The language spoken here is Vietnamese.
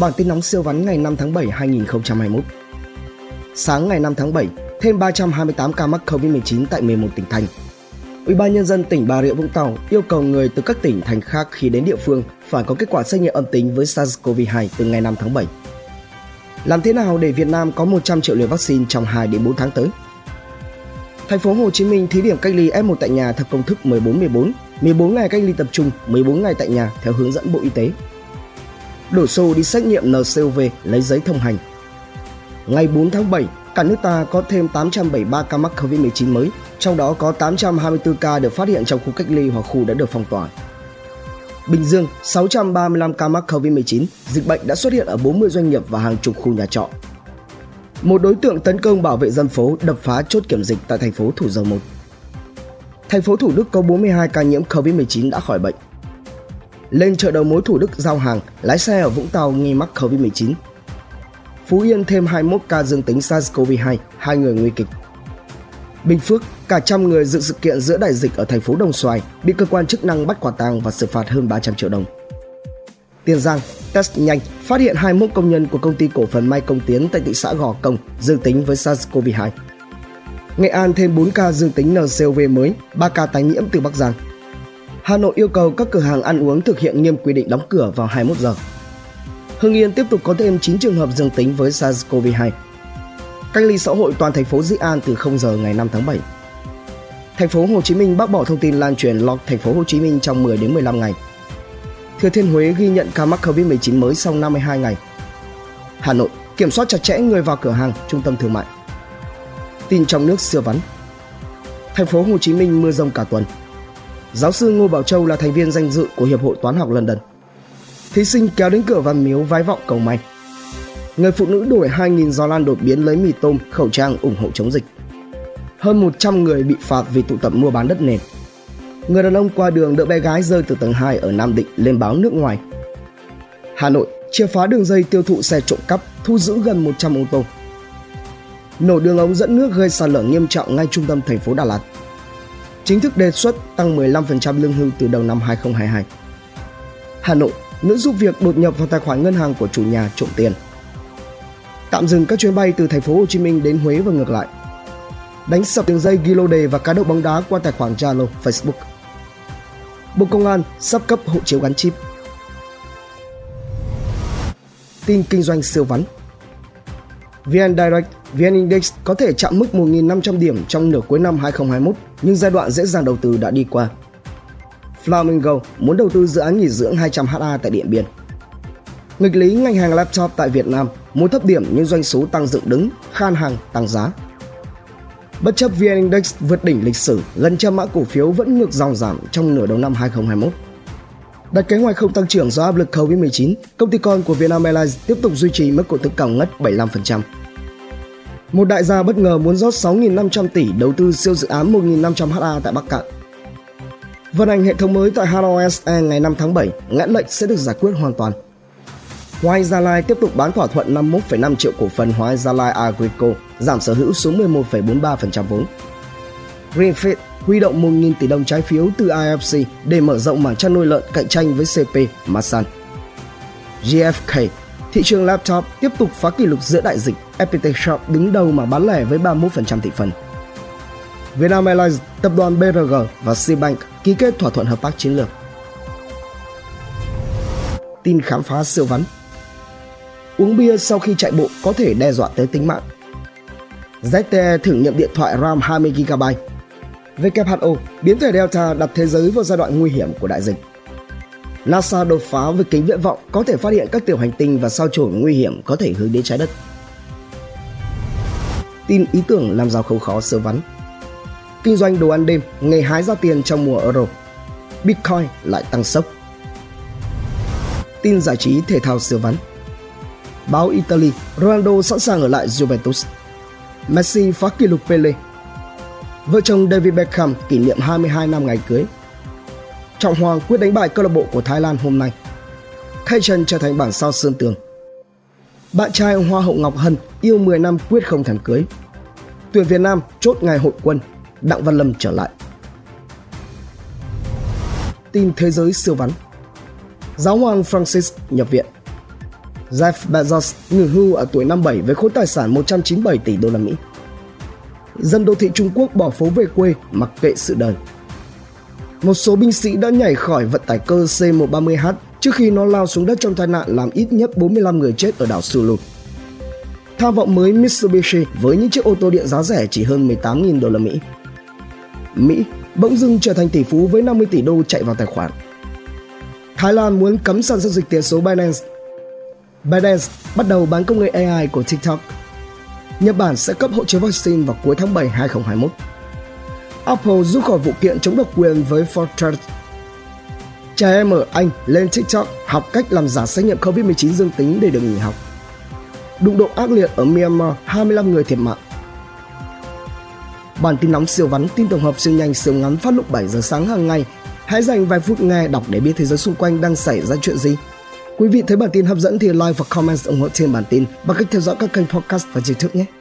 Bản tin nóng siêu vắn ngày 5 tháng 7 2021. Sáng ngày 5 tháng 7, thêm 328 ca mắc COVID-19 tại 11 tỉnh thành. Ủy ban nhân dân tỉnh Bà Rịa Vũng Tàu yêu cầu người từ các tỉnh thành khác khi đến địa phương phải có kết quả xét nghiệm âm tính với SARS-CoV-2 từ ngày 5 tháng 7. Làm thế nào để Việt Nam có 100 triệu liều vaccine trong 2 đến 4 tháng tới? Thành phố Hồ Chí Minh thí điểm cách ly F1 tại nhà theo công thức 14-14, 14 ngày cách ly tập trung, 14 ngày tại nhà theo hướng dẫn Bộ Y tế. Đổ xô đi xét nghiệm NCOV lấy giấy thông hành. Ngày 4 tháng 7, cả nước ta có thêm 873 ca mắc COVID-19 mới, trong đó có 824 ca được phát hiện trong khu cách ly hoặc khu đã được phong tỏa. Bình Dương, 635 ca mắc COVID-19, dịch bệnh đã xuất hiện ở 40 doanh nghiệp và hàng chục khu nhà trọ. Một đối tượng tấn công bảo vệ dân phố đập phá chốt kiểm dịch tại thành phố Thủ Dầu Một. Thành phố Thủ Đức có 42 ca nhiễm COVID-19 đã khỏi bệnh. Lên chợ đầu mối Thủ Đức giao hàng, lái xe ở Vũng Tàu nghi mắc COVID-19. Phú Yên thêm 21 ca dương tính SARS-CoV-2, hai người nguy kịch. Bình Phước, cả trăm người dự sự kiện giữa đại dịch ở thành phố Đồng Xoài bị cơ quan chức năng bắt quả tang và xử phạt hơn 300 triệu đồng. Tiền Giang, test nhanh, phát hiện 21 công nhân của công ty cổ phần May Công Tiến tại thị xã Gò Công dương tính với SARS-CoV-2. Nghệ An thêm 4 ca dương tính NCOV mới, 3 ca tái nhiễm từ Bắc Giang. Hà Nội yêu cầu các cửa hàng ăn uống thực hiện nghiêm quy định đóng cửa vào 21 giờ. Hưng Yên tiếp tục có thêm 9 trường hợp dương tính với SARS-CoV-2. Cách ly xã hội toàn thành phố Dĩ An từ 0 giờ ngày 5 tháng 7. Thành phố Hồ Chí Minh bác bỏ thông tin lan truyền lọt thành phố Hồ Chí Minh trong 10 đến 15 ngày. Thừa Thiên Huế ghi nhận ca mắc Covid-19 mới sau 52 ngày. Hà Nội kiểm soát chặt chẽ người vào cửa hàng, trung tâm thương mại. Tin trong nước xưa vắn. Thành phố Hồ Chí Minh mưa rông cả tuần. Giáo sư Ngô Bảo Châu là thành viên danh dự của Hiệp hội Toán học London. Thí sinh kéo đến cửa văn miếu vái vọng cầu may. Người phụ nữ đổi 2.000 giò lan đột biến lấy mì tôm, khẩu trang ủng hộ chống dịch. Hơn 100 người bị phạt vì tụ tập mua bán đất nền. Người đàn ông qua đường đỡ bé gái rơi từ tầng 2 ở Nam Định lên báo nước ngoài. Hà Nội chia phá đường dây tiêu thụ xe trộm cắp, thu giữ gần 100 ô tô. Nổ đường ống dẫn nước gây sạt lở nghiêm trọng ngay trung tâm thành phố Đà Lạt. Chính thức đề xuất tăng 15% lương hưu từ đầu năm 2022. Hà Nội, nữ giúp việc đột nhập vào tài khoản ngân hàng của chủ nhà trộm tiền. Tạm dừng các chuyến bay từ thành phố Hồ Chí Minh đến Huế và ngược lại. Đánh sập đường dây ghi lô đề và cá độ bóng đá qua tài khoản Zalo, Facebook. Bộ Công an sắp cấp hộ chiếu gắn chip. Tin kinh doanh siêu vắn. VN Direct, VN Index có thể chạm mức 1.500 điểm trong nửa cuối năm 2021, nhưng giai đoạn dễ dàng đầu tư đã đi qua. Flamingo muốn đầu tư dự án nghỉ dưỡng 200 ha tại Điện Biên. Nghịch lý ngành hàng laptop tại Việt Nam muốn thấp điểm nhưng doanh số tăng dựng đứng, khan hàng tăng giá. Bất chấp VN Index vượt đỉnh lịch sử, gần trăm mã cổ phiếu vẫn ngược dòng giảm trong nửa đầu năm 2021. Đặt kế hoạch không tăng trưởng do áp lực Covid-19, công ty con của Vietnam Airlines tiếp tục duy trì mức cổ tức cao ngất 75%. Một đại gia bất ngờ muốn rót 6.500 tỷ đầu tư siêu dự án 1.500 ha tại Bắc Cạn. Vận hành hệ thống mới tại Halo SE ngày 5 tháng 7, ngãn lệnh sẽ được giải quyết hoàn toàn. Hoài Gia Lai tiếp tục bán thỏa thuận 51,5 triệu cổ phần Hoài Gia Lai Agrico, giảm sở hữu xuống 11,43% vốn. Greenfit huy động 1.000 tỷ đồng trái phiếu từ IFC để mở rộng mảng chăn nuôi lợn cạnh tranh với CP Masan. GFK Thị trường laptop tiếp tục phá kỷ lục giữa đại dịch, FPT Shop đứng đầu mà bán lẻ với 31% thị phần. Vietnam Airlines, tập đoàn BRG và Cbank ký kết thỏa thuận hợp tác chiến lược. Tin khám phá siêu vắn Uống bia sau khi chạy bộ có thể đe dọa tới tính mạng. ZTE thử nghiệm điện thoại RAM 20GB. WHO biến thể Delta đặt thế giới vào giai đoạn nguy hiểm của đại dịch. NASA đột phá với kính viễn vọng có thể phát hiện các tiểu hành tinh và sao chổi nguy hiểm có thể hướng đến trái đất. Tin ý tưởng làm giàu không khó sơ vắn. Kinh doanh đồ ăn đêm, ngày hái ra tiền trong mùa Euro. Bitcoin lại tăng sốc. Tin giải trí thể thao sơ vắn. Báo Italy, Ronaldo sẵn sàng ở lại Juventus. Messi phá kỷ lục Pele. Vợ chồng David Beckham kỷ niệm 22 năm ngày cưới. Trọng Hoàng quyết đánh bại câu lạc bộ của Thái Lan hôm nay. Khai chân trở thành bản sao sơn tường. Bạn trai Hoa hậu Ngọc Hân yêu 10 năm quyết không thèm cưới. Tuyển Việt Nam chốt ngày hội quân, Đặng Văn Lâm trở lại. Tin thế giới siêu vắn. Giáo hoàng Francis nhập viện. Jeff Bezos nghỉ hưu ở tuổi 57 với khối tài sản 197 tỷ đô la Mỹ. Dân đô thị Trung Quốc bỏ phố về quê mặc kệ sự đời. Một số binh sĩ đã nhảy khỏi vận tải cơ C-130H trước khi nó lao xuống đất trong tai nạn làm ít nhất 45 người chết ở đảo Sulu. Tham vọng mới Mitsubishi với những chiếc ô tô điện giá rẻ chỉ hơn 18.000 đô la Mỹ. Mỹ bỗng dưng trở thành tỷ phú với 50 tỷ đô chạy vào tài khoản. Thái Lan muốn cấm sàn giao dịch tiền số Binance. Binance bắt đầu bán công nghệ AI của TikTok. Nhật Bản sẽ cấp hộ chiếu vaccine vào cuối tháng 7 2021. Apple rút khỏi vụ kiện chống độc quyền với Fortran. Trẻ em ở Anh lên TikTok học cách làm giả xét nghiệm COVID-19 dương tính để được nghỉ học. Đụng độ ác liệt ở Myanmar, 25 người thiệt mạng. Bản tin nóng siêu vắn, tin tổng hợp siêu nhanh, siêu ngắn phát lúc 7 giờ sáng hàng ngày. Hãy dành vài phút nghe đọc để biết thế giới xung quanh đang xảy ra chuyện gì. Quý vị thấy bản tin hấp dẫn thì like và comment ủng hộ trên bản tin bằng cách theo dõi các kênh podcast và YouTube nhé.